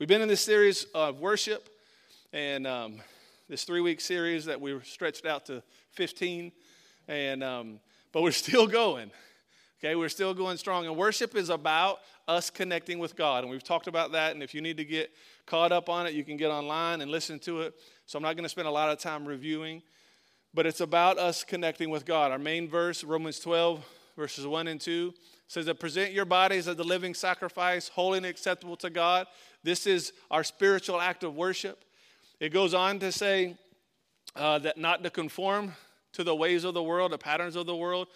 We've been in this series of worship, and um, this three week series that we stretched out to 15, and um, but we're still going. Okay, we're still going strong. And worship is about us connecting with God. And we've talked about that. And if you need to get caught up on it, you can get online and listen to it. So I'm not going to spend a lot of time reviewing, but it's about us connecting with God. Our main verse, Romans 12, verses 1 and 2, says that present your bodies as a living sacrifice, holy and acceptable to God. This is our spiritual act of worship. It goes on to say uh, that not to conform to the ways of the world, the patterns of the world,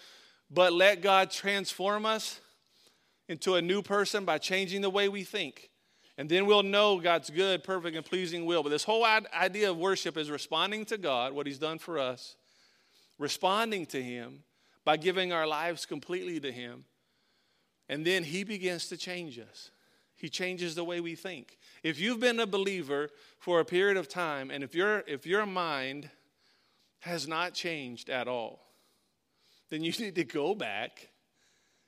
but let God transform us into a new person by changing the way we think. And then we'll know God's good, perfect, and pleasing will. But this whole idea of worship is responding to God, what He's done for us, responding to Him by giving our lives completely to Him. And then He begins to change us. He changes the way we think. If you've been a believer for a period of time, and if, your if your mind has not changed at all, then you need to go back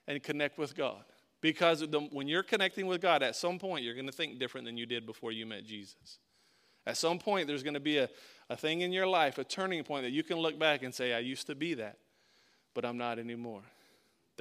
and connect with God. Because the, when you're connecting with God, at some point you're going to think different than you did before you met Jesus. At some point, there's going to be a, a thing in your life, a turning point that you can look back and say, I used to be that, but I'm not anymore.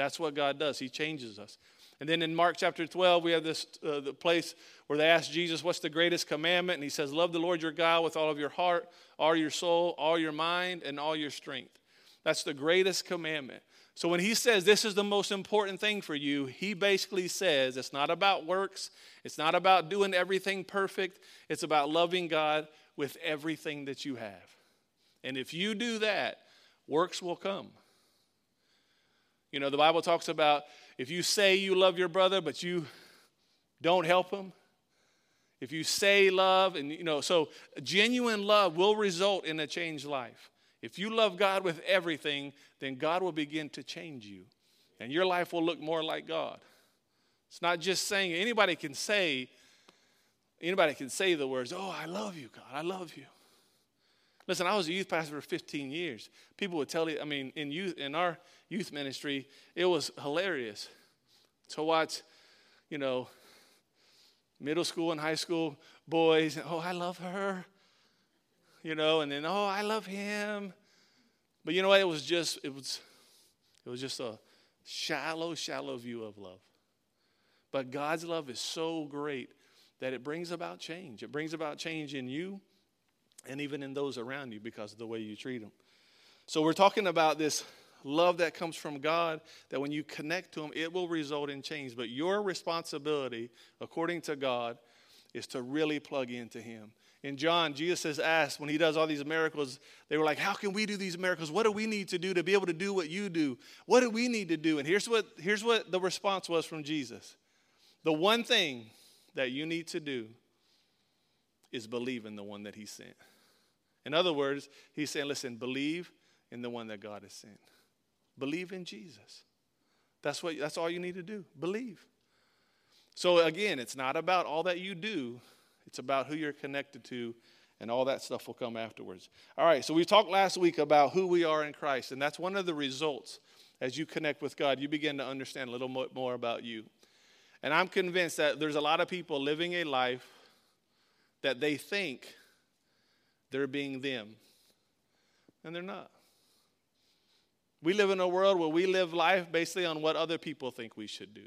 That's what God does. He changes us. And then in Mark chapter 12, we have this uh, the place where they ask Jesus, What's the greatest commandment? And he says, Love the Lord your God with all of your heart, all your soul, all your mind, and all your strength. That's the greatest commandment. So when he says this is the most important thing for you, he basically says it's not about works, it's not about doing everything perfect, it's about loving God with everything that you have. And if you do that, works will come. You know, the Bible talks about if you say you love your brother, but you don't help him, if you say love, and you know, so genuine love will result in a changed life. If you love God with everything, then God will begin to change you. And your life will look more like God. It's not just saying, anybody can say, anybody can say the words, Oh, I love you, God, I love you. Listen, I was a youth pastor for 15 years. People would tell you, I mean, in youth, in our youth ministry, it was hilarious to watch, you know, middle school and high school boys, oh, I love her you know, and then, oh, I love him. But you know what? It was just, it was, it was just a shallow, shallow view of love. But God's love is so great that it brings about change. It brings about change in you and even in those around you because of the way you treat them. So we're talking about this love that comes from God, that when you connect to Him, it will result in change. But your responsibility, according to God, is to really plug into Him in John, Jesus has asked when he does all these miracles, they were like, How can we do these miracles? What do we need to do to be able to do what you do? What do we need to do? And here's what, here's what the response was from Jesus The one thing that you need to do is believe in the one that he sent. In other words, he's saying, Listen, believe in the one that God has sent. Believe in Jesus. That's, what, that's all you need to do. Believe. So again, it's not about all that you do it's about who you're connected to, and all that stuff will come afterwards. All right, so we talked last week about who we are in Christ, and that's one of the results as you connect with God. You begin to understand a little more about you. And I'm convinced that there's a lot of people living a life that they think they're being them, and they're not. We live in a world where we live life basically on what other people think we should do,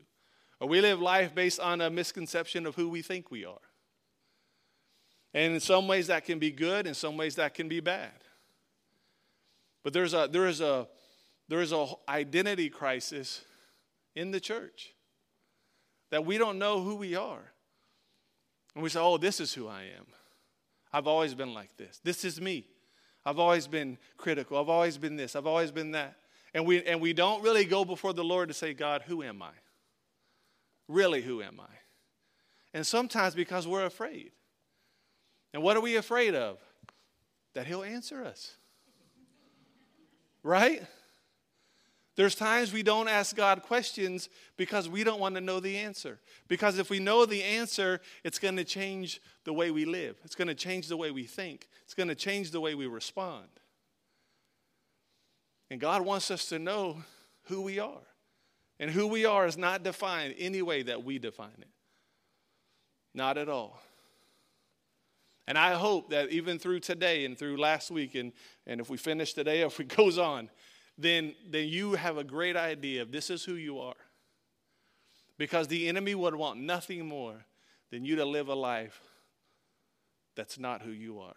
or we live life based on a misconception of who we think we are. And in some ways that can be good, in some ways that can be bad. But there's a there is a there is a identity crisis in the church that we don't know who we are. And we say, "Oh, this is who I am. I've always been like this. This is me. I've always been critical. I've always been this. I've always been that." And we and we don't really go before the Lord to say, "God, who am I? Really, who am I?" And sometimes because we're afraid. And what are we afraid of? That He'll answer us. Right? There's times we don't ask God questions because we don't want to know the answer. Because if we know the answer, it's going to change the way we live, it's going to change the way we think, it's going to change the way we respond. And God wants us to know who we are. And who we are is not defined any way that we define it. Not at all. And I hope that even through today and through last week, and, and if we finish today, if it goes on, then, then you have a great idea of this is who you are. Because the enemy would want nothing more than you to live a life that's not who you are.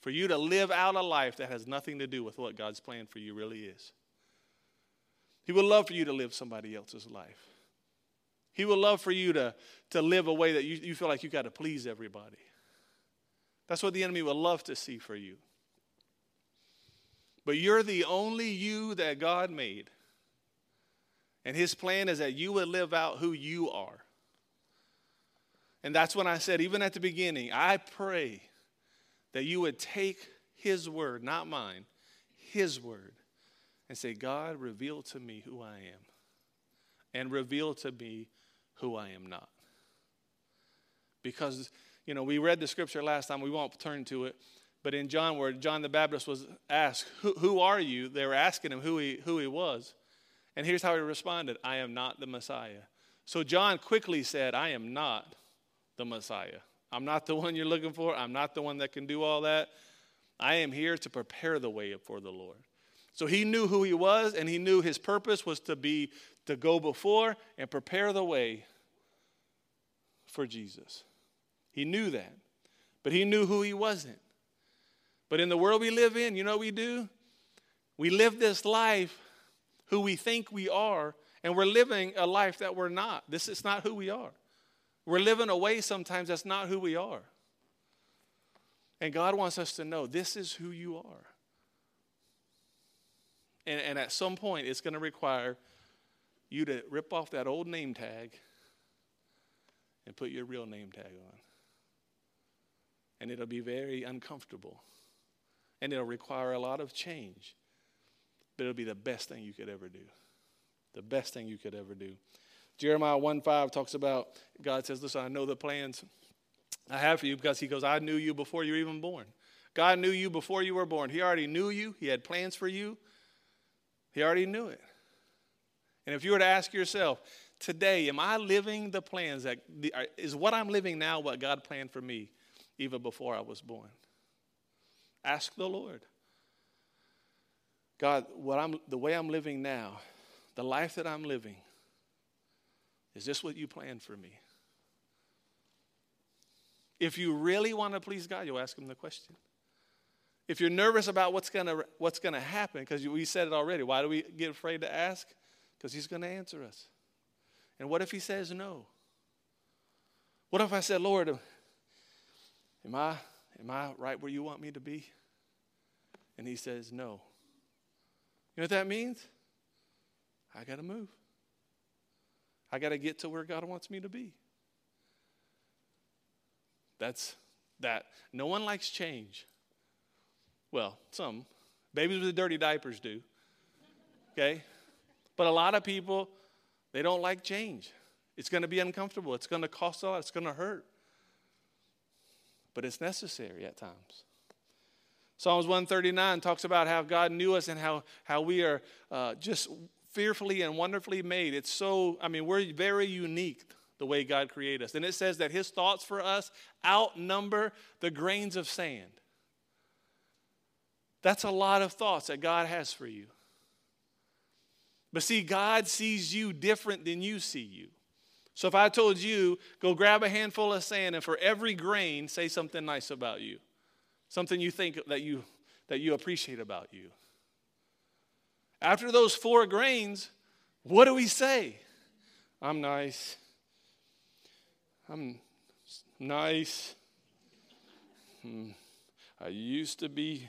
For you to live out a life that has nothing to do with what God's plan for you really is. He would love for you to live somebody else's life. He would love for you to, to live a way that you, you feel like you got to please everybody. That's what the enemy would love to see for you. But you're the only you that God made. And his plan is that you would live out who you are. And that's when I said, even at the beginning, I pray that you would take his word, not mine, his word, and say, God, reveal to me who I am, and reveal to me who I am not. Because, you know, we read the scripture last time, we won't turn to it, but in John, where John the Baptist was asked, Who, who are you? They were asking him who he, who he was. And here's how he responded I am not the Messiah. So John quickly said, I am not the Messiah. I'm not the one you're looking for. I'm not the one that can do all that. I am here to prepare the way for the Lord. So he knew who he was, and he knew his purpose was to be to go before and prepare the way for Jesus. He knew that. But he knew who he wasn't. But in the world we live in, you know we do? We live this life who we think we are, and we're living a life that we're not. This is not who we are. We're living a way sometimes that's not who we are. And God wants us to know this is who you are. And, and at some point, it's going to require you to rip off that old name tag and put your real name tag on. And it'll be very uncomfortable and it'll require a lot of change. But it'll be the best thing you could ever do. The best thing you could ever do. Jeremiah 1 5 talks about God says, Listen, I know the plans I have for you because He goes, I knew you before you were even born. God knew you before you were born. He already knew you, He had plans for you. He already knew it. And if you were to ask yourself, today, am I living the plans that is what I'm living now what God planned for me even before I was born? Ask the Lord. God, what I'm, the way I'm living now, the life that I'm living, is this what you planned for me? If you really want to please God, you'll ask Him the question. If you're nervous about what's going to what's going to happen, because we said it already, why do we get afraid to ask? Because He's going to answer us. And what if He says no? What if I said, Lord, am I Am I right where you want me to be? And he says, No. You know what that means? I got to move. I got to get to where God wants me to be. That's that. No one likes change. Well, some. Babies with dirty diapers do. Okay? But a lot of people, they don't like change. It's going to be uncomfortable. It's going to cost a lot. It's going to hurt but it's necessary at times. Psalms 139 talks about how God knew us and how, how we are uh, just fearfully and wonderfully made. It's so, I mean, we're very unique the way God created us. And it says that his thoughts for us outnumber the grains of sand. That's a lot of thoughts that God has for you. But see, God sees you different than you see you. So if I told you, go grab a handful of sand and for every grain, say something nice about you, something you think that you, that you appreciate about you. After those four grains, what do we say? I'm nice. I'm nice. Hmm. I used to be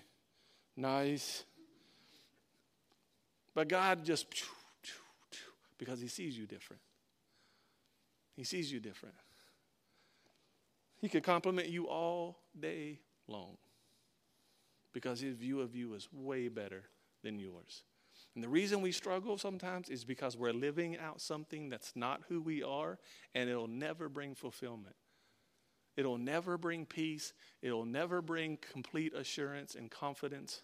nice. But God just, because He sees you different. He sees you different. He could compliment you all day long because his view of you is way better than yours. And the reason we struggle sometimes is because we're living out something that's not who we are, and it'll never bring fulfillment. It'll never bring peace. It'll never bring complete assurance and confidence.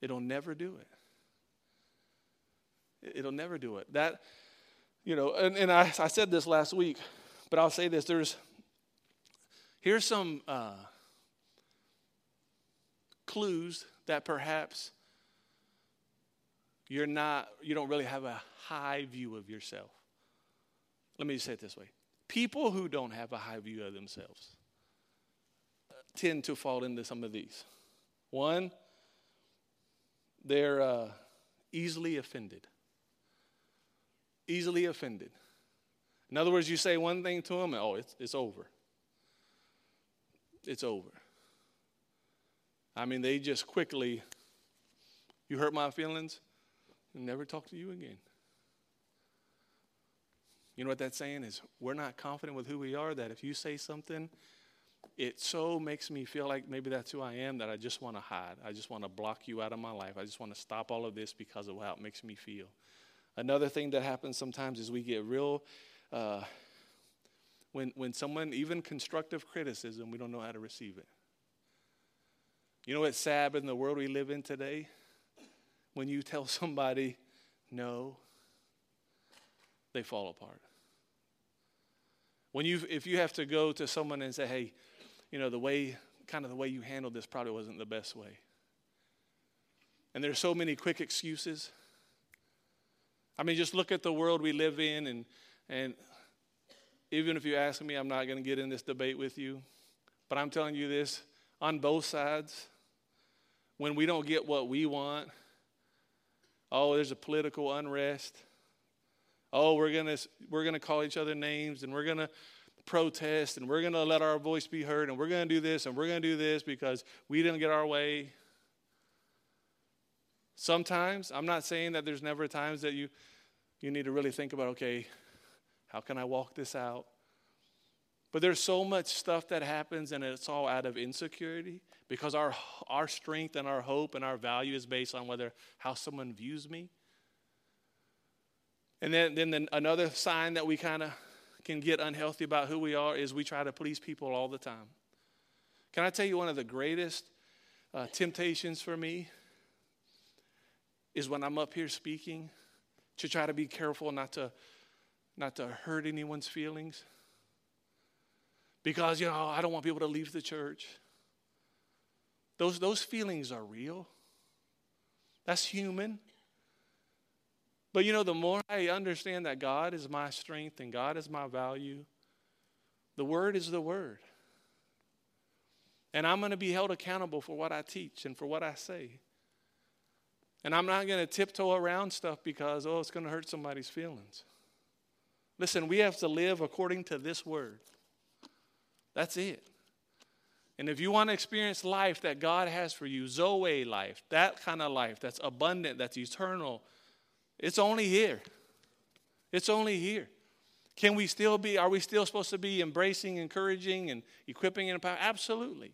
It'll never do it. It'll never do it. That you know, and, and I, I said this last week, but I'll say this. There's, here's some, uh, clues that perhaps you're not, you don't really have a high view of yourself. Let me say it this way people who don't have a high view of themselves tend to fall into some of these. One, they're uh, easily offended. Easily offended. In other words, you say one thing to them, and oh, it's, it's over. It's over. I mean, they just quickly, you hurt my feelings, and never talk to you again. You know what that's saying is we're not confident with who we are that if you say something, it so makes me feel like maybe that's who I am that I just want to hide. I just want to block you out of my life. I just want to stop all of this because of how it makes me feel. Another thing that happens sometimes is we get real, uh, when, when someone, even constructive criticism, we don't know how to receive it. You know what's sad in the world we live in today? When you tell somebody no, they fall apart. When you, if you have to go to someone and say, hey, you know, the way, kind of the way you handled this probably wasn't the best way. And there's so many quick excuses. I mean, just look at the world we live in, and, and even if you ask me, I'm not going to get in this debate with you. But I'm telling you this on both sides, when we don't get what we want, oh, there's a political unrest. Oh, we're going to we're going to call each other names and we're going to protest and we're going to let our voice be heard and we're going to do this and we're going to do this because we didn't get our way. Sometimes, I'm not saying that there's never times that you you need to really think about okay, how can I walk this out? But there's so much stuff that happens and it's all out of insecurity because our our strength and our hope and our value is based on whether how someone views me. And then, then the, another sign that we kind of can get unhealthy about who we are is we try to please people all the time. Can I tell you one of the greatest uh, temptations for me is when I'm up here speaking to try to be careful not to not to hurt anyone's feelings because you know I don't want people to leave the church. Those those feelings are real. That's human. But you know, the more I understand that God is my strength and God is my value, the Word is the Word. And I'm going to be held accountable for what I teach and for what I say. And I'm not going to tiptoe around stuff because, oh, it's going to hurt somebody's feelings. Listen, we have to live according to this Word. That's it. And if you want to experience life that God has for you, Zoe life, that kind of life that's abundant, that's eternal, it's only here. It's only here. Can we still be, are we still supposed to be embracing, encouraging, and equipping and empowering? Absolutely.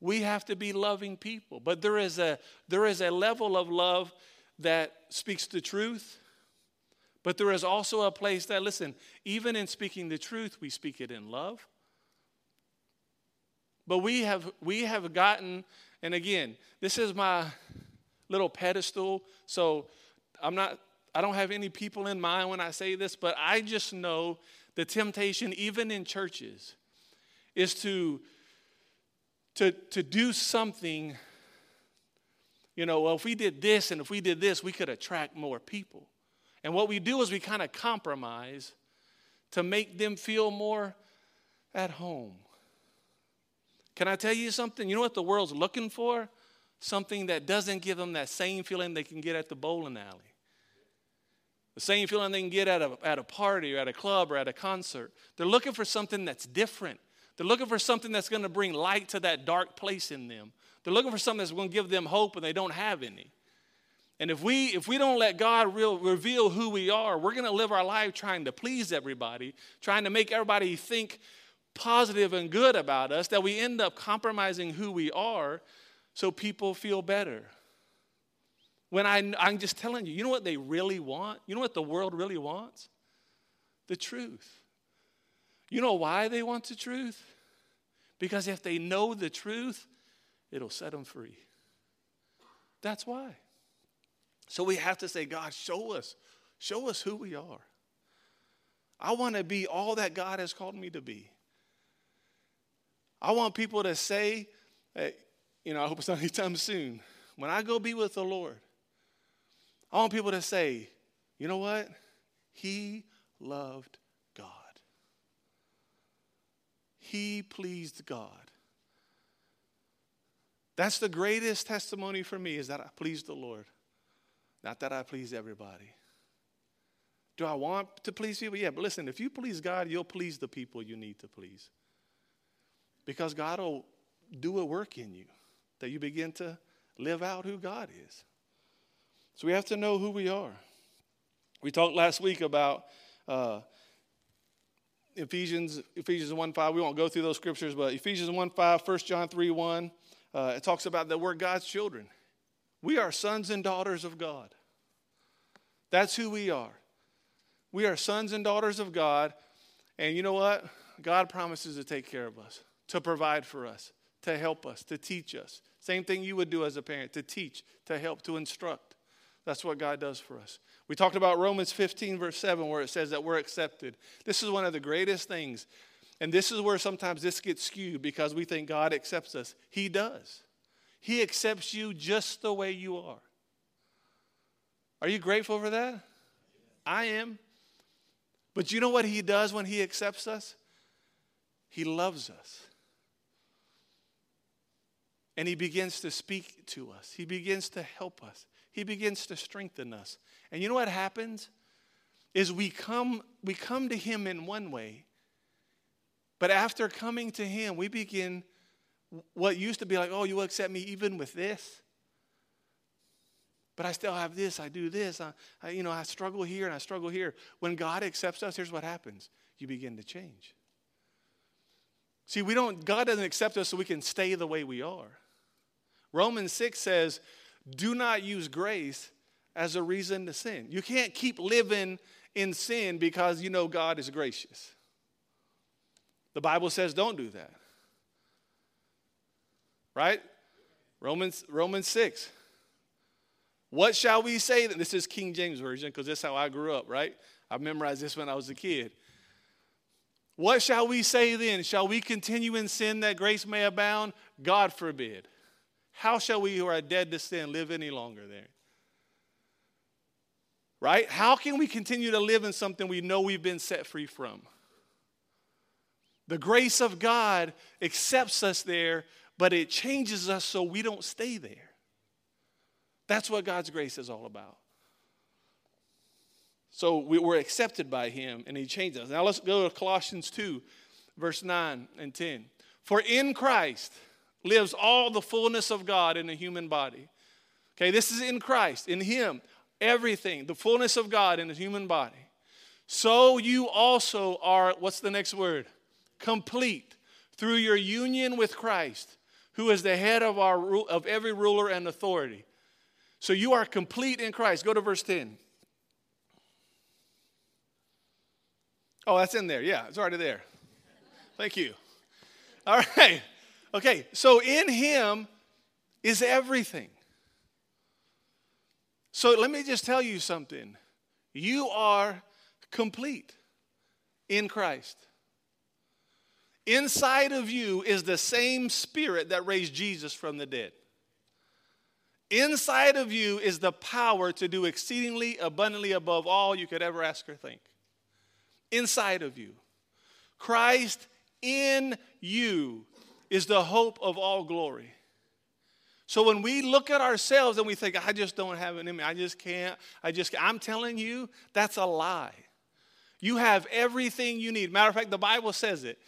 We have to be loving people. But there is a there is a level of love that speaks the truth. But there is also a place that, listen, even in speaking the truth, we speak it in love. But we have we have gotten, and again, this is my little pedestal. So I'm not, I don't have any people in mind when I say this, but I just know the temptation, even in churches, is to, to, to do something. You know, well, if we did this and if we did this, we could attract more people. And what we do is we kind of compromise to make them feel more at home. Can I tell you something? You know what the world's looking for? Something that doesn't give them that same feeling they can get at the bowling alley. The same feeling they can get at a, at a party or at a club or at a concert. They're looking for something that's different. They're looking for something that's going to bring light to that dark place in them. They're looking for something that's going to give them hope and they don't have any. And if we if we don't let God real, reveal who we are, we're going to live our life trying to please everybody, trying to make everybody think positive and good about us that we end up compromising who we are so people feel better. When I, I'm just telling you, you know what they really want? You know what the world really wants? The truth. You know why they want the truth? Because if they know the truth, it'll set them free. That's why. So we have to say, God, show us, show us who we are. I want to be all that God has called me to be. I want people to say, you know, I hope it's not anytime soon. When I go be with the Lord, I want people to say, you know what? He loved God. He pleased God. That's the greatest testimony for me is that I pleased the Lord, not that I please everybody. Do I want to please people? Yeah, but listen, if you please God, you'll please the people you need to please. Because God will do a work in you that you begin to live out who God is. So we have to know who we are. We talked last week about uh, Ephesians, Ephesians 1 5. We won't go through those scriptures, but Ephesians 1 5, 1 John 3 1, uh, it talks about that we're God's children. We are sons and daughters of God. That's who we are. We are sons and daughters of God. And you know what? God promises to take care of us, to provide for us, to help us, to teach us. Same thing you would do as a parent to teach, to help, to instruct. That's what God does for us. We talked about Romans 15, verse 7, where it says that we're accepted. This is one of the greatest things. And this is where sometimes this gets skewed because we think God accepts us. He does. He accepts you just the way you are. Are you grateful for that? I am. But you know what He does when He accepts us? He loves us. And He begins to speak to us, He begins to help us, He begins to strengthen us. And you know what happens? Is we come, we come to Him in one way, but after coming to Him, we begin what used to be like, oh, you accept me even with this but I still have this, I do this, I, I, you know, I struggle here and I struggle here. When God accepts us, here's what happens you begin to change. See, we don't, God doesn't accept us so we can stay the way we are. Romans 6 says, do not use grace as a reason to sin. You can't keep living in sin because you know God is gracious. The Bible says don't do that. Right? Romans Romans 6. What shall we say? Then? This is King James Version because this is how I grew up, right? I memorized this when I was a kid. What shall we say then? Shall we continue in sin that grace may abound? God forbid. How shall we who are dead to sin live any longer there? Right? How can we continue to live in something we know we've been set free from? The grace of God accepts us there, but it changes us so we don't stay there. That's what God's grace is all about. So we were accepted by him and he changed us. Now let's go to Colossians 2, verse 9 and 10. For in Christ lives all the fullness of God in a human body. Okay, this is in Christ, in him, everything, the fullness of God in a human body. So you also are, what's the next word? Complete through your union with Christ, who is the head of, our, of every ruler and authority. So you are complete in Christ. Go to verse 10. Oh, that's in there. Yeah, it's already there. Thank you. All right. Okay, so in Him is everything. So let me just tell you something. You are complete in Christ. Inside of you is the same spirit that raised Jesus from the dead. Inside of you is the power to do exceedingly abundantly above all you could ever ask or think. Inside of you. Christ in you is the hope of all glory. So when we look at ourselves and we think, I just don't have it in me, I just can't, I just, I'm telling you, that's a lie. You have everything you need. Matter of fact, the Bible says it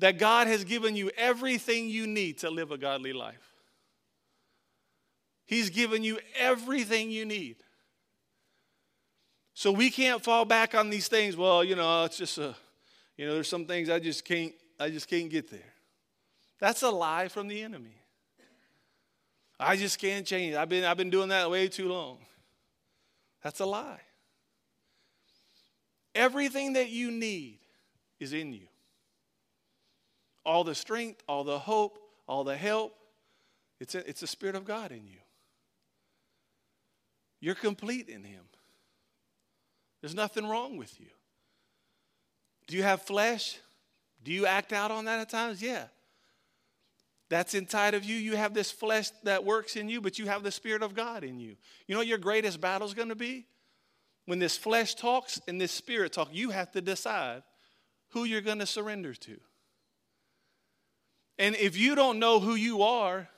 that God has given you everything you need to live a godly life. He's given you everything you need. So we can't fall back on these things. Well, you know, it's just a, you know, there's some things I just can't, I just can't get there. That's a lie from the enemy. I just can't change. I've been, I've been doing that way too long. That's a lie. Everything that you need is in you. All the strength, all the hope, all the help, it's, a, it's the Spirit of God in you. You're complete in Him. There's nothing wrong with you. Do you have flesh? Do you act out on that at times? Yeah. That's inside of you. You have this flesh that works in you, but you have the Spirit of God in you. You know what your greatest battle is going to be? When this flesh talks and this spirit talks, you have to decide who you're going to surrender to. And if you don't know who you are,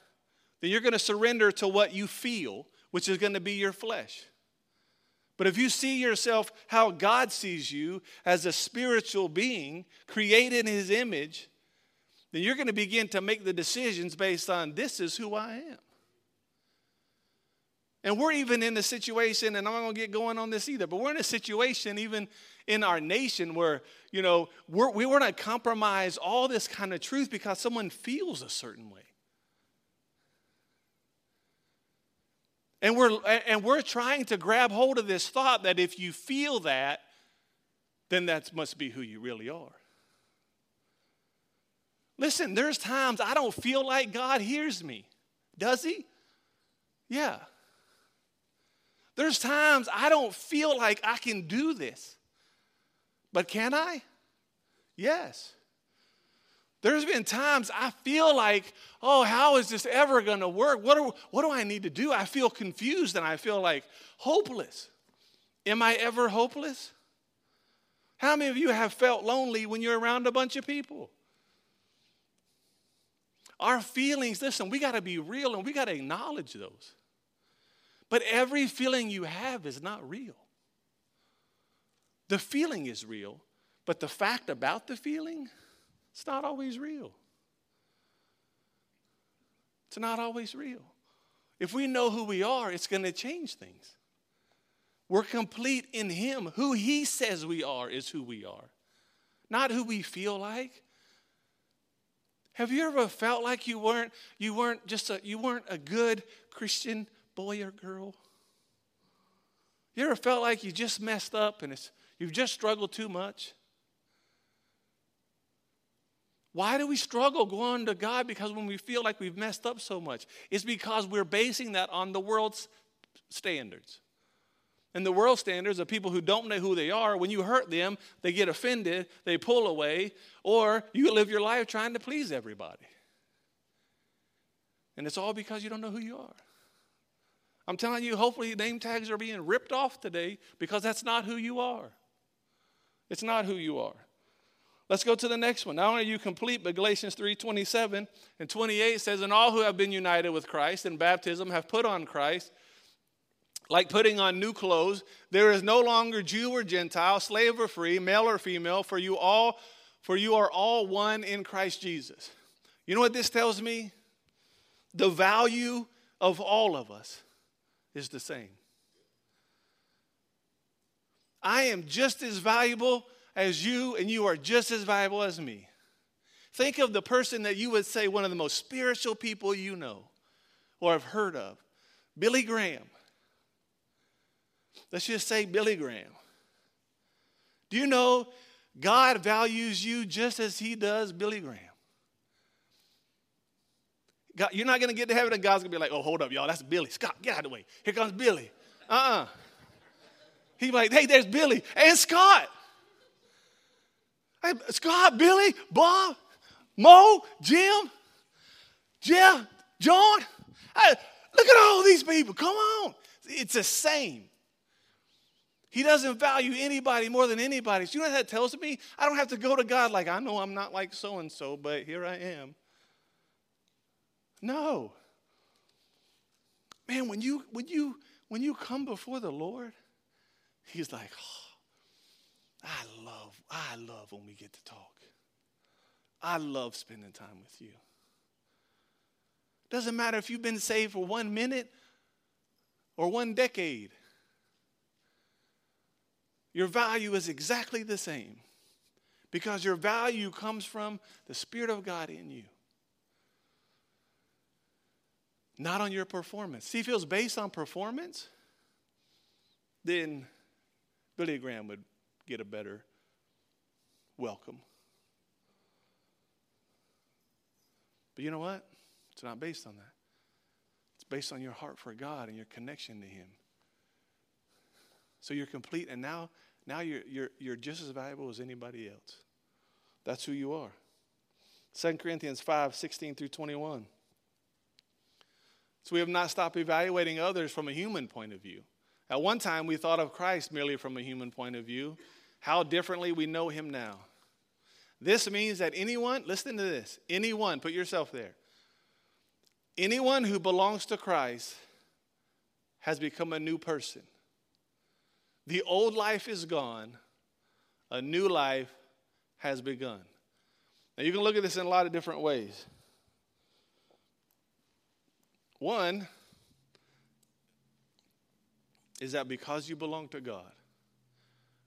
then you're going to surrender to what you feel, which is going to be your flesh. But if you see yourself how God sees you as a spiritual being created in his image, then you're going to begin to make the decisions based on this is who I am. And we're even in a situation, and I'm not going to get going on this either, but we're in a situation even in our nation where, you know, we're, we want to compromise all this kind of truth because someone feels a certain way. And we're, and we're trying to grab hold of this thought that if you feel that, then that must be who you really are. Listen, there's times I don't feel like God hears me. Does He? Yeah. There's times I don't feel like I can do this. But can I? Yes. There's been times I feel like, oh, how is this ever going to work? What do, what do I need to do? I feel confused and I feel like hopeless. Am I ever hopeless? How many of you have felt lonely when you're around a bunch of people? Our feelings, listen, we got to be real and we got to acknowledge those. But every feeling you have is not real. The feeling is real, but the fact about the feeling, it's not always real. It's not always real. If we know who we are, it's going to change things. We're complete in Him. Who He says we are is who we are, not who we feel like. Have you ever felt like you weren't you weren't just a you weren't a good Christian boy or girl? You ever felt like you just messed up and it's, you've just struggled too much? Why do we struggle going to God? Because when we feel like we've messed up so much, it's because we're basing that on the world's standards. And the world standards of people who don't know who they are, when you hurt them, they get offended, they pull away, or you live your life trying to please everybody. And it's all because you don't know who you are. I'm telling you, hopefully, name tags are being ripped off today because that's not who you are. It's not who you are. Let's go to the next one. Not only are you complete, but Galatians 3 27 and 28 says, And all who have been united with Christ in baptism have put on Christ, like putting on new clothes. There is no longer Jew or Gentile, slave or free, male or female, for you all, for you are all one in Christ Jesus. You know what this tells me? The value of all of us is the same. I am just as valuable as you, and you are just as valuable as me. Think of the person that you would say one of the most spiritual people you know or have heard of Billy Graham. Let's just say Billy Graham. Do you know God values you just as he does Billy Graham? God, you're not going to get to heaven and God's going to be like, oh, hold up, y'all. That's Billy. Scott, get out of the way. Here comes Billy. Uh uh-uh. uh He's like, hey, there's Billy and Scott. Hey, Scott, Billy, Bob, Mo, Jim, Jeff, John. Hey, look at all these people. Come on. It's the same. He doesn't value anybody more than anybody. So you know what that tells me? I don't have to go to God like, I know I'm not like so and so, but here I am. No. Man, when you when you when you come before the Lord, He's like, oh, I love, I love when we get to talk. I love spending time with you. Doesn't matter if you've been saved for one minute or one decade. Your value is exactly the same because your value comes from the Spirit of God in you not on your performance. See, if it was based on performance, then Billy Graham would get a better welcome. But you know what? It's not based on that. It's based on your heart for God and your connection to Him. So you're complete, and now, now you're, you're, you're just as valuable as anybody else. That's who you are. 2 Corinthians 5 16 through 21. So we have not stopped evaluating others from a human point of view. At one time, we thought of Christ merely from a human point of view. How differently we know him now. This means that anyone, listen to this, anyone, put yourself there, anyone who belongs to Christ has become a new person. The old life is gone, a new life has begun. Now, you can look at this in a lot of different ways. One is that because you belong to God,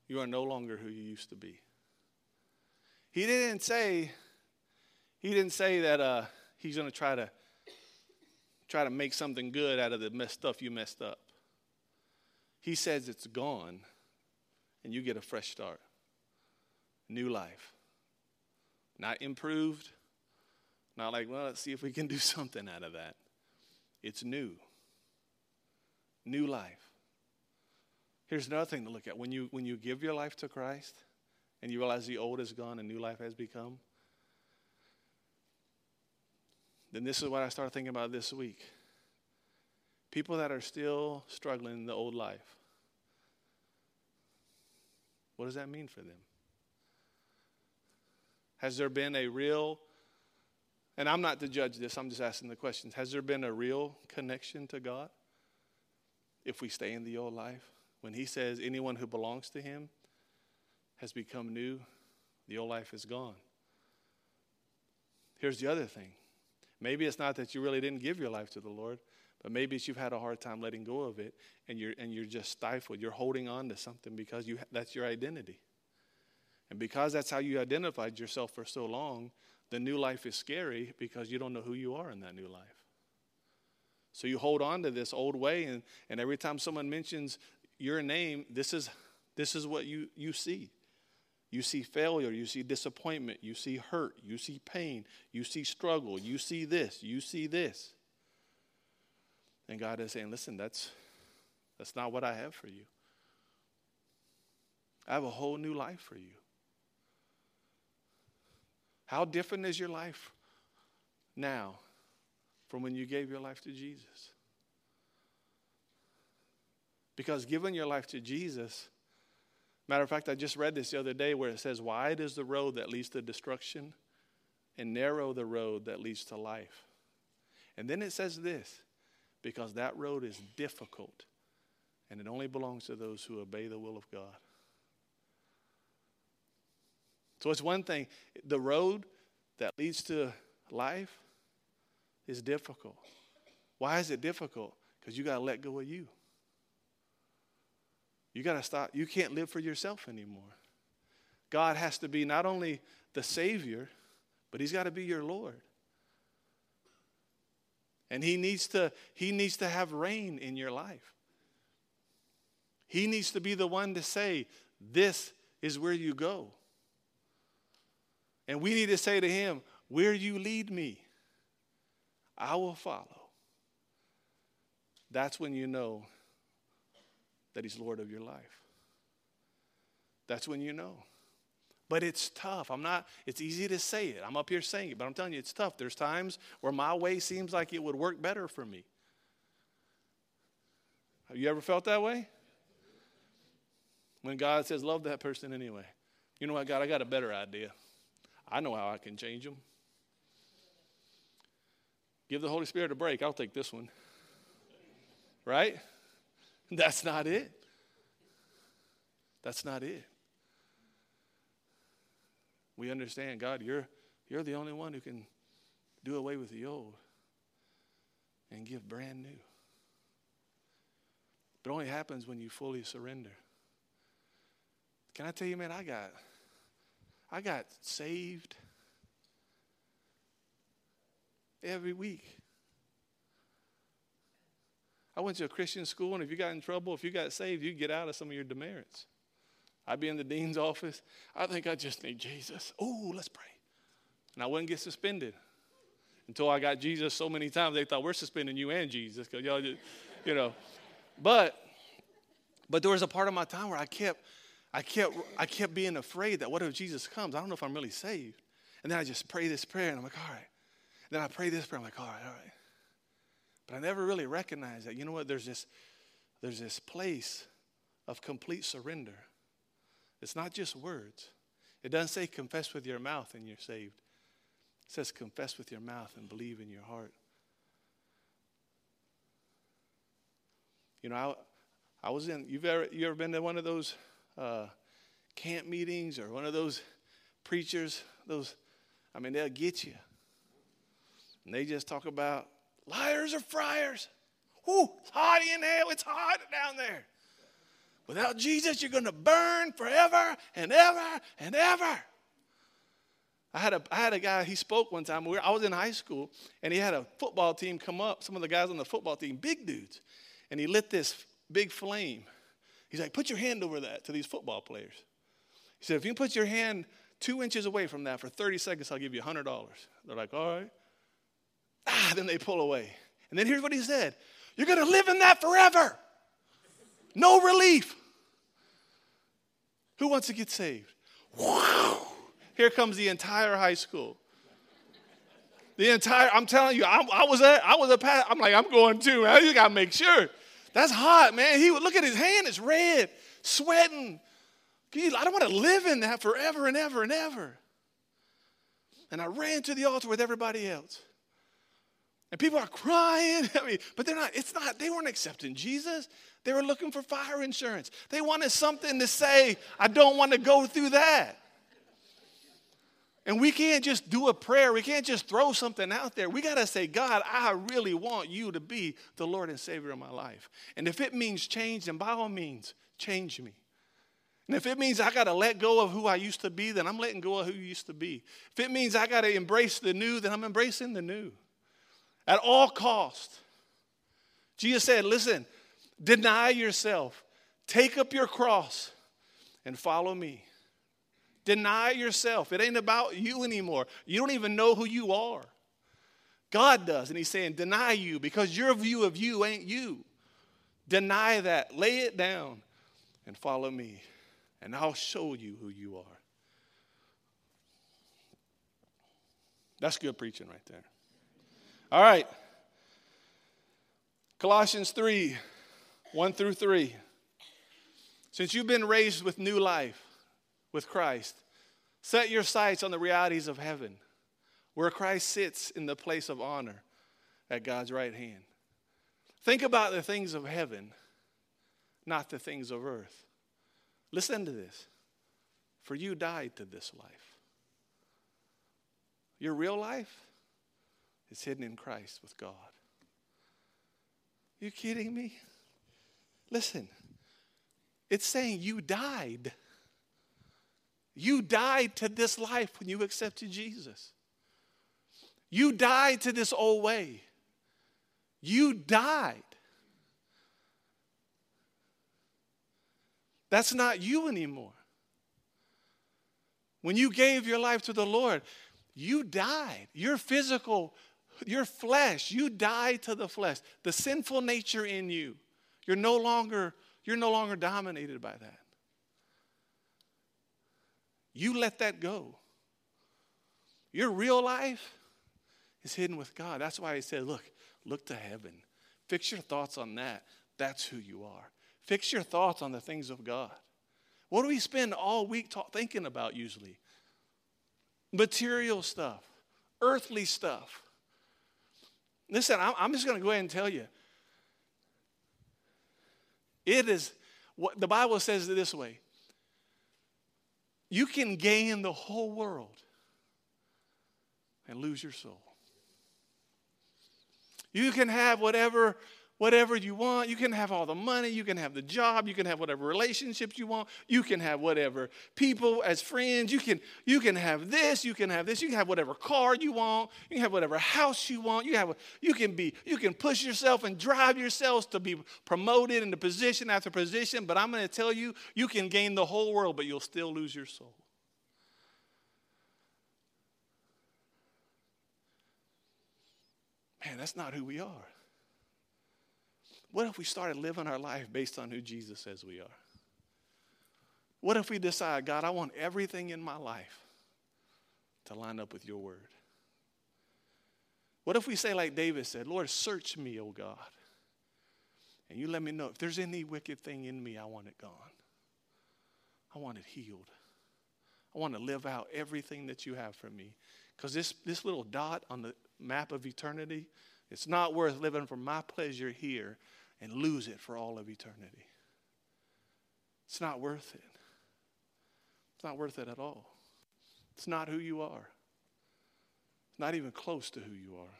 you are no longer who you used to be. He didn't say, he didn't say that uh, he's going to try to try to make something good out of the messed stuff you messed up. He says it's gone, and you get a fresh start, new life, not improved, not like well, let's see if we can do something out of that. It's new, new life. Here's another thing to look at. When you, when you give your life to Christ and you realize the old is gone and new life has become, then this is what I started thinking about this week. People that are still struggling in the old life. What does that mean for them? Has there been a real, and I'm not to judge this, I'm just asking the questions. Has there been a real connection to God if we stay in the old life? When he says anyone who belongs to him has become new, the old life is gone. Here's the other thing. Maybe it's not that you really didn't give your life to the Lord, but maybe it's you've had a hard time letting go of it and you're, and you're just stifled. You're holding on to something because you, that's your identity. And because that's how you identified yourself for so long, the new life is scary because you don't know who you are in that new life. So you hold on to this old way, and, and every time someone mentions your name, this is, this is what you, you see. You see failure, you see disappointment, you see hurt, you see pain, you see struggle, you see this, you see this. And God is saying, listen, that's, that's not what I have for you. I have a whole new life for you. How different is your life now from when you gave your life to Jesus? Because giving your life to Jesus, matter of fact, I just read this the other day where it says, Wide is the road that leads to destruction, and narrow the road that leads to life. And then it says this because that road is difficult, and it only belongs to those who obey the will of God. So it's one thing, the road that leads to life is difficult. Why is it difficult? Because you got to let go of you. You got to stop. You can't live for yourself anymore. God has to be not only the Savior, but He's got to be your Lord. And he needs to he needs to have reign in your life. He needs to be the one to say, This is where you go. And we need to say to him, Where you lead me, I will follow. That's when you know that He's Lord of your life. That's when you know. But it's tough. I'm not, it's easy to say it. I'm up here saying it, but I'm telling you, it's tough. There's times where my way seems like it would work better for me. Have you ever felt that way? When God says, love that person anyway. You know what, God, I got a better idea. I know how I can change them. Give the Holy Spirit a break. I'll take this one. Right? That's not it. That's not it. We understand, God, you're, you're the only one who can do away with the old and give brand new. But it only happens when you fully surrender. Can I tell you, man, I got I got saved every week. I went to a Christian school, and if you got in trouble, if you got saved, you get out of some of your demerits. I'd be in the dean's office. I think I just need Jesus. Oh, let's pray. And I wouldn't get suspended until I got Jesus so many times they thought we're suspending you and Jesus because y'all just, you know. But but there was a part of my time where I kept I kept I kept being afraid that what if Jesus comes? I don't know if I'm really saved. And then I just pray this prayer, and I'm like, all right. And then I pray this prayer, I'm like, all right, all right. But I never really recognized that. You know what? There's this, there's this place of complete surrender. It's not just words. It doesn't say confess with your mouth and you're saved. It says confess with your mouth and believe in your heart. You know, I, I was in, you've ever, you ever been to one of those uh, camp meetings or one of those preachers, those, I mean, they'll get you. And they just talk about liars or friars. Whoo, it's hot in hell, it's hot down there. Without Jesus, you're going to burn forever and ever and ever. I had, a, I had a guy, he spoke one time. I was in high school, and he had a football team come up, some of the guys on the football team, big dudes. And he lit this big flame. He's like, put your hand over that to these football players. He said, if you put your hand two inches away from that for 30 seconds, I'll give you $100. They're like, all right. Ah, then they pull away. And then here's what he said You're going to live in that forever. No relief. Who wants to get saved? Wow. Here comes the entire high school. The entire, I'm telling you, I, I was at, I was a pat. I'm like, I'm going too, man. You gotta make sure. That's hot, man. He would look at his hand, it's red, sweating. I don't want to live in that forever and ever and ever. And I ran to the altar with everybody else. And people are crying. I mean, but they're not, it's not, they weren't accepting Jesus. They were looking for fire insurance. They wanted something to say, I don't want to go through that. And we can't just do a prayer. We can't just throw something out there. We got to say, God, I really want you to be the Lord and Savior of my life. And if it means change, then by all means, change me. And if it means I got to let go of who I used to be, then I'm letting go of who you used to be. If it means I got to embrace the new, then I'm embracing the new. At all cost. Jesus said, listen, deny yourself. Take up your cross and follow me. Deny yourself. It ain't about you anymore. You don't even know who you are. God does. And He's saying, deny you because your view of you ain't you. Deny that. Lay it down and follow me, and I'll show you who you are. That's good preaching right there. All right. Colossians 3 1 through 3. Since you've been raised with new life, with Christ. Set your sights on the realities of heaven, where Christ sits in the place of honor at God's right hand. Think about the things of heaven, not the things of earth. Listen to this. For you died to this life. Your real life is hidden in Christ with God. You kidding me? Listen, it's saying you died. You died to this life when you accepted Jesus. You died to this old way. You died. That's not you anymore. When you gave your life to the Lord, you died. Your physical, your flesh, you die to the flesh. The sinful nature in you. You're no longer, you're no longer dominated by that. You let that go. Your real life is hidden with God. That's why he said, Look, look to heaven. Fix your thoughts on that. That's who you are. Fix your thoughts on the things of God. What do we spend all week talk, thinking about usually? Material stuff, earthly stuff. Listen, I'm just going to go ahead and tell you. It is what the Bible says it this way you can gain the whole world and lose your soul. You can have whatever whatever you want. You can have all the money, you can have the job, you can have whatever relationships you want, you can have whatever people as friends, you can you can have this, you can have this, you can have whatever car you want, you can have whatever house you want, you have you can be you can push yourself and drive yourselves to be promoted into position after position, but I'm going to tell you you can gain the whole world but you'll still lose your soul. Man, that's not who we are. What if we started living our life based on who Jesus says we are? What if we decide, God, I want everything in my life to line up with your word? What if we say, like David said, Lord, search me, O God, and you let me know if there's any wicked thing in me, I want it gone. I want it healed. I want to live out everything that you have for me. Because this, this little dot on the map of eternity, it's not worth living for my pleasure here and lose it for all of eternity. It's not worth it. It's not worth it at all. It's not who you are. It's not even close to who you are.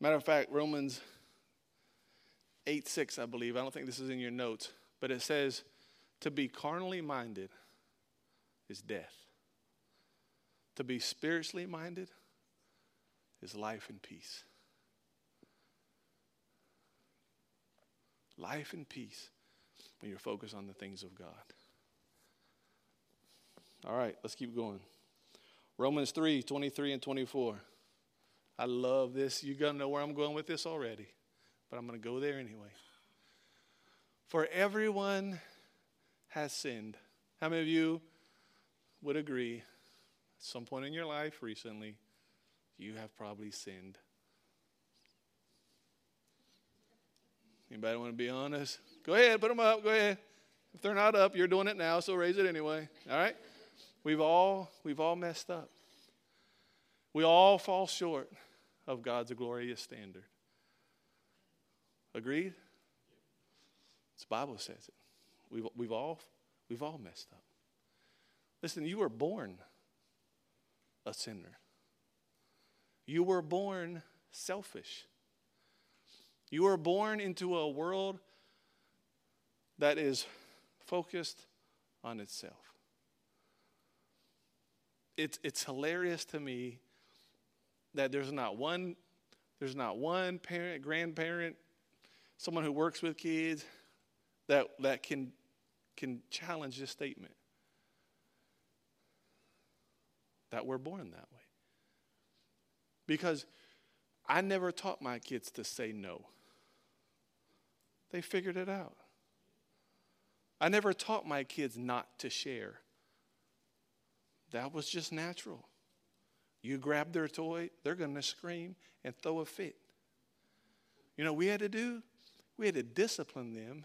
Matter of fact, Romans 8 6, I believe. I don't think this is in your notes, but it says, to be carnally minded is death. To be spiritually minded is life and peace. Life and peace when you're focused on the things of God. All right, let's keep going. Romans 3 23 and 24. I love this. You're going to know where I'm going with this already, but I'm going to go there anyway. For everyone has sinned. How many of you would agree at some point in your life recently you have probably sinned? Anybody want to be honest? Go ahead, put them up. Go ahead. If they're not up, you're doing it now, so raise it anyway. All right? We've all we've all messed up. We all fall short of God's glorious standard. Agreed? The Bible says it. We've, we've, all, we've all messed up. Listen, you were born a sinner. You were born selfish. You were born into a world that is focused on itself. It's, it's hilarious to me that there's not one there's not one parent, grandparent, someone who works with kids that, that can can challenge this statement that we're born that way. Because I never taught my kids to say no, they figured it out. I never taught my kids not to share. That was just natural. You grab their toy, they're going to scream and throw a fit. You know, we had to do, we had to discipline them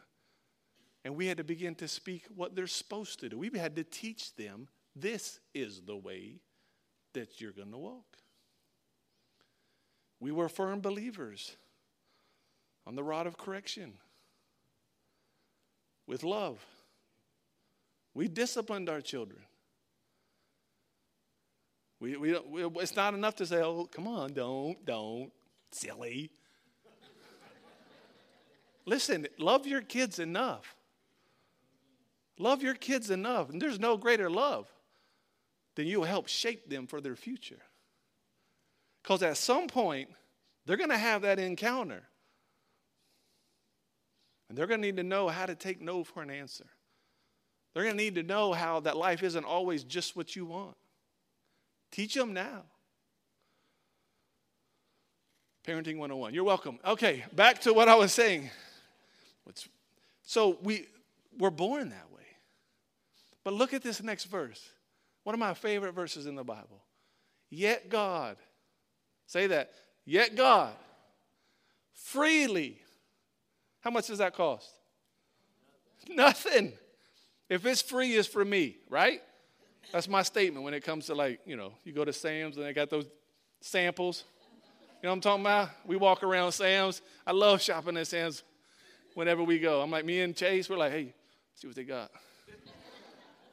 and we had to begin to speak what they're supposed to do. We had to teach them this is the way that you're going to walk. We were firm believers on the rod of correction with love. We disciplined our children. We, we, we, it's not enough to say, oh, come on, don't, don't, silly. Listen, love your kids enough Love your kids enough, and there's no greater love than you'll help shape them for their future. Because at some point, they're going to have that encounter. And they're going to need to know how to take no for an answer. They're going to need to know how that life isn't always just what you want. Teach them now. Parenting 101. You're welcome. Okay, back to what I was saying. So we, we're born that way. But look at this next verse. One of my favorite verses in the Bible. Yet God, say that, yet God, freely. How much does that cost? Nothing. If it's free, it's for me, right? That's my statement when it comes to like, you know, you go to Sam's and they got those samples. You know what I'm talking about? We walk around Sam's. I love shopping at Sam's whenever we go. I'm like, me and Chase, we're like, hey, see what they got.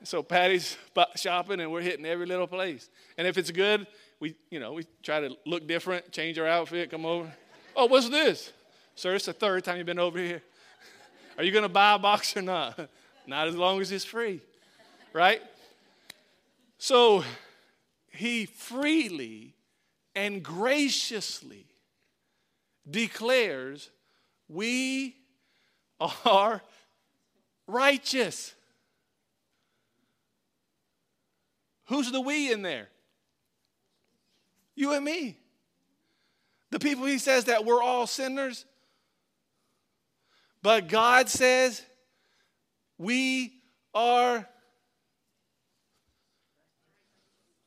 So Patty's shopping, and we're hitting every little place. And if it's good, we, you know, we try to look different, change our outfit, come over. Oh, what's this? Sir, it's the third time you've been over here. Are you going to buy a box or not? Not as long as it's free, right? So he freely and graciously declares we are righteous. Who's the we in there? You and me. The people he says that we're all sinners. But God says We are.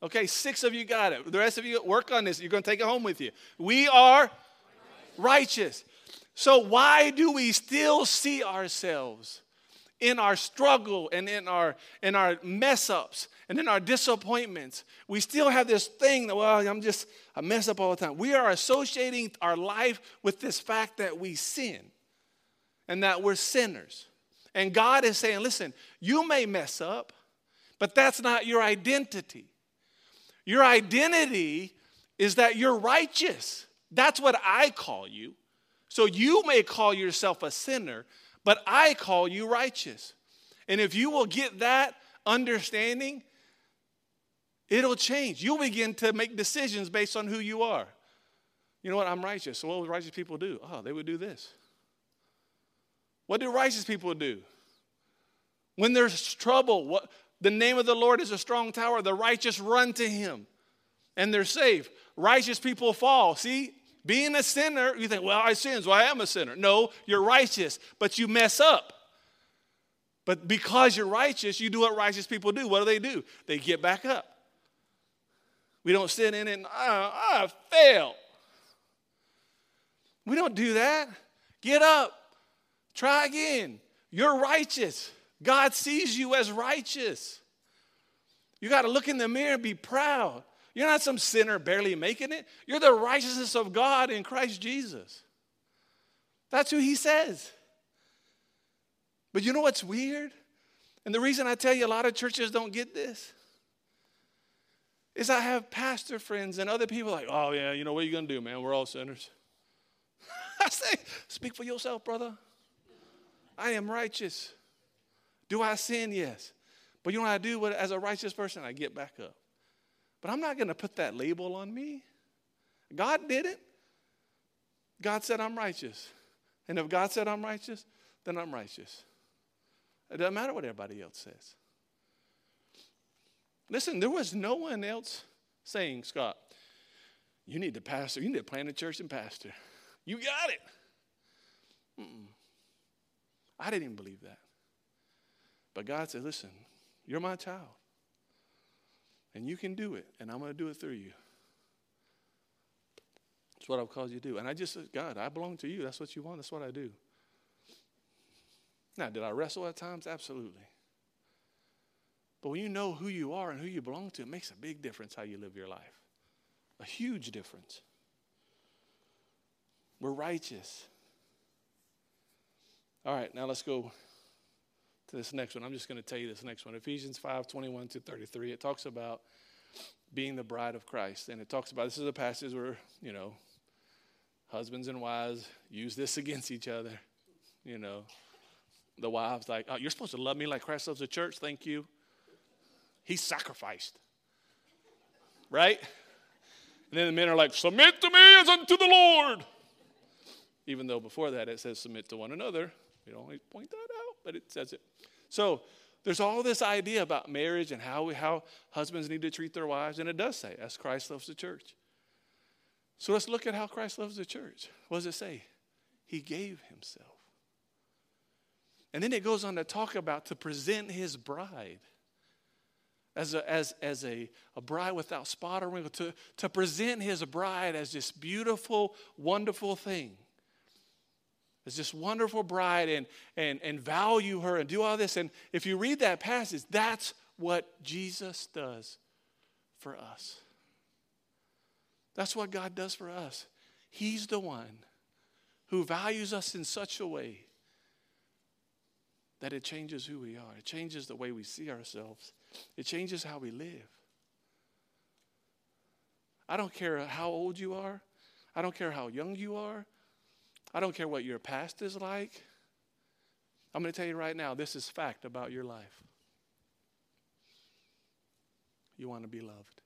Okay, six of you got it. The rest of you work on this. You're going to take it home with you. We are righteous. So, why do we still see ourselves in our struggle and in our, in our mess ups and in our disappointments? We still have this thing that, well, I'm just, I mess up all the time. We are associating our life with this fact that we sin and that we're sinners. And God is saying, listen, you may mess up, but that's not your identity. Your identity is that you're righteous. That's what I call you. So you may call yourself a sinner, but I call you righteous. And if you will get that understanding, it'll change. You'll begin to make decisions based on who you are. You know what? I'm righteous. So what would righteous people do? Oh, they would do this. What do righteous people do? When there's trouble, what the name of the Lord is a strong tower. The righteous run to him and they're safe. Righteous people fall. See, being a sinner, you think, well, I sin, so I am a sinner. No, you're righteous, but you mess up. But because you're righteous, you do what righteous people do. What do they do? They get back up. We don't sit in it and, oh, I failed. We don't do that. Get up. Try again. You're righteous. God sees you as righteous. You got to look in the mirror and be proud. You're not some sinner barely making it. You're the righteousness of God in Christ Jesus. That's who he says. But you know what's weird? And the reason I tell you a lot of churches don't get this is I have pastor friends and other people like, oh, yeah, you know, what are you going to do, man? We're all sinners. I say, speak for yourself, brother. I am righteous. Do I sin? Yes. But you know what I do as a righteous person? I get back up. But I'm not going to put that label on me. God did it. God said I'm righteous. And if God said I'm righteous, then I'm righteous. It doesn't matter what everybody else says. Listen, there was no one else saying, Scott, you need to pastor, you need to plant a church and pastor. You got it. Mm-mm. I didn't even believe that. But God said, listen, you're my child. And you can do it, and I'm going to do it through you. That's what I've called you to do. And I just said, God, I belong to you. That's what you want. That's what I do. Now, did I wrestle at times? Absolutely. But when you know who you are and who you belong to, it makes a big difference how you live your life. A huge difference. We're righteous. All right, now let's go to this next one. I'm just going to tell you this next one. Ephesians 5 21 to 33. It talks about being the bride of Christ. And it talks about this is a passage where, you know, husbands and wives use this against each other. You know, the wives like, oh, you're supposed to love me like Christ loves the church. Thank you. He sacrificed. Right? And then the men are like, submit to me as unto the Lord. Even though before that it says submit to one another. We don't always point that but it says it. So there's all this idea about marriage and how, we, how husbands need to treat their wives, and it does say, as Christ loves the church. So let's look at how Christ loves the church. What does it say? He gave himself. And then it goes on to talk about to present his bride as a, as, as a, a bride without spot or wrinkle, to, to present his bride as this beautiful, wonderful thing as this wonderful bride and, and, and value her and do all this. And if you read that passage, that's what Jesus does for us. That's what God does for us. He's the one who values us in such a way that it changes who we are, it changes the way we see ourselves, it changes how we live. I don't care how old you are, I don't care how young you are. I don't care what your past is like. I'm going to tell you right now this is fact about your life. You want to be loved.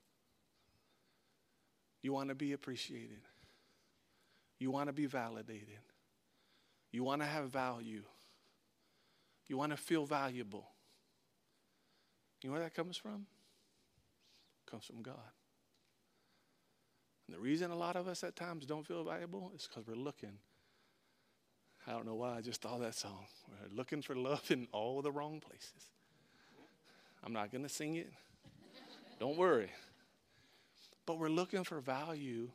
You want to be appreciated. You want to be validated. You want to have value. You want to feel valuable. You know where that comes from? It comes from God. And the reason a lot of us at times don't feel valuable is because we're looking I don't know why I just thought that song. We're looking for love in all the wrong places. I'm not going to sing it. Don't worry. But we're looking for value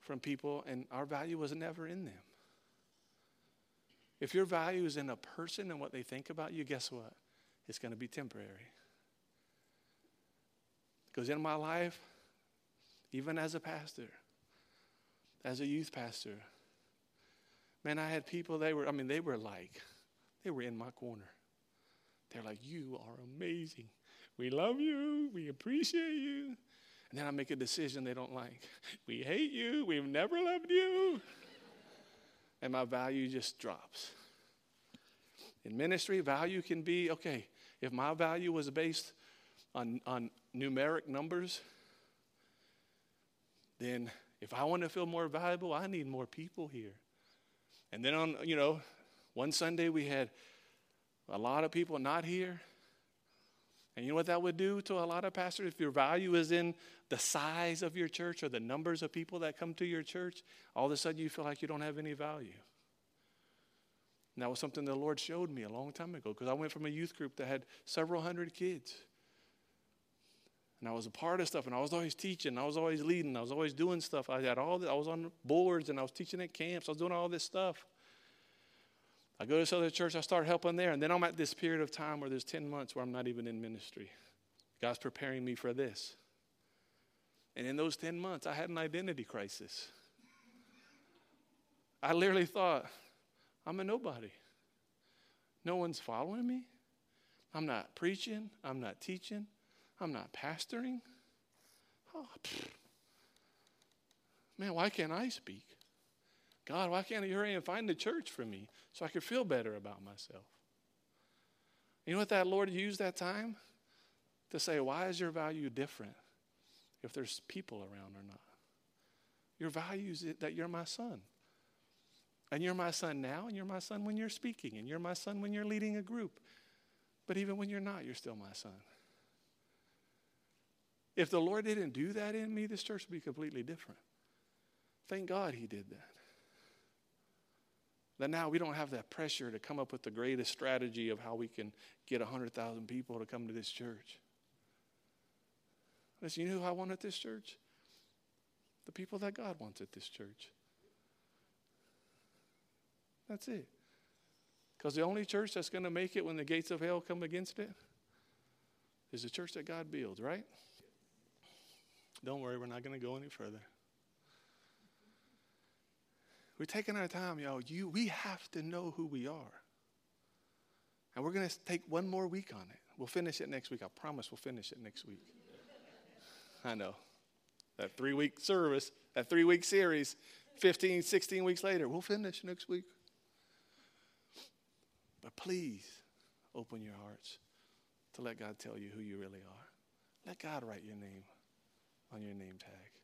from people, and our value was never in them. If your value is in a person and what they think about you, guess what? It's going to be temporary. Because in my life, even as a pastor, as a youth pastor, man, I had people, they were, I mean, they were like, they were in my corner. They're like, You are amazing. We love you. We appreciate you. And then I make a decision they don't like. We hate you. We've never loved you. And my value just drops. In ministry, value can be okay, if my value was based on, on numeric numbers, then if I want to feel more valuable, I need more people here. And then on, you know, one Sunday we had a lot of people not here. And you know what that would do to a lot of pastors? If your value is in the size of your church or the numbers of people that come to your church, all of a sudden you feel like you don't have any value. And that was something the Lord showed me a long time ago because I went from a youth group that had several hundred kids. And I was a part of stuff, and I was always teaching, I was always leading, I was always doing stuff. I had all the, I was on boards, and I was teaching at camps, I was doing all this stuff. I go to this other church, I start helping there, and then I'm at this period of time where there's 10 months where I'm not even in ministry. God's preparing me for this. And in those 10 months, I had an identity crisis. I literally thought, I'm a nobody. No one's following me. I'm not preaching. I'm not teaching. I'm not pastoring. Oh, man, why can't I speak? God, why can't you hurry and find the church for me so I could feel better about myself? You know what that Lord used that time? To say, why is your value different if there's people around or not? Your value is that you're my son. And you're my son now, and you're my son when you're speaking, and you're my son when you're leading a group. But even when you're not, you're still my son. If the Lord didn't do that in me, this church would be completely different. Thank God he did that. That now we don't have that pressure to come up with the greatest strategy of how we can get 100,000 people to come to this church. Listen, you know who I want at this church? The people that God wants at this church. That's it. Because the only church that's going to make it when the gates of hell come against it is the church that God builds, right? Don't worry, we're not going to go any further. We're taking our time, y'all. You, we have to know who we are. And we're going to take one more week on it. We'll finish it next week. I promise we'll finish it next week. I know. That three week service, that three week series, 15, 16 weeks later, we'll finish next week. But please open your hearts to let God tell you who you really are. Let God write your name on your name tag.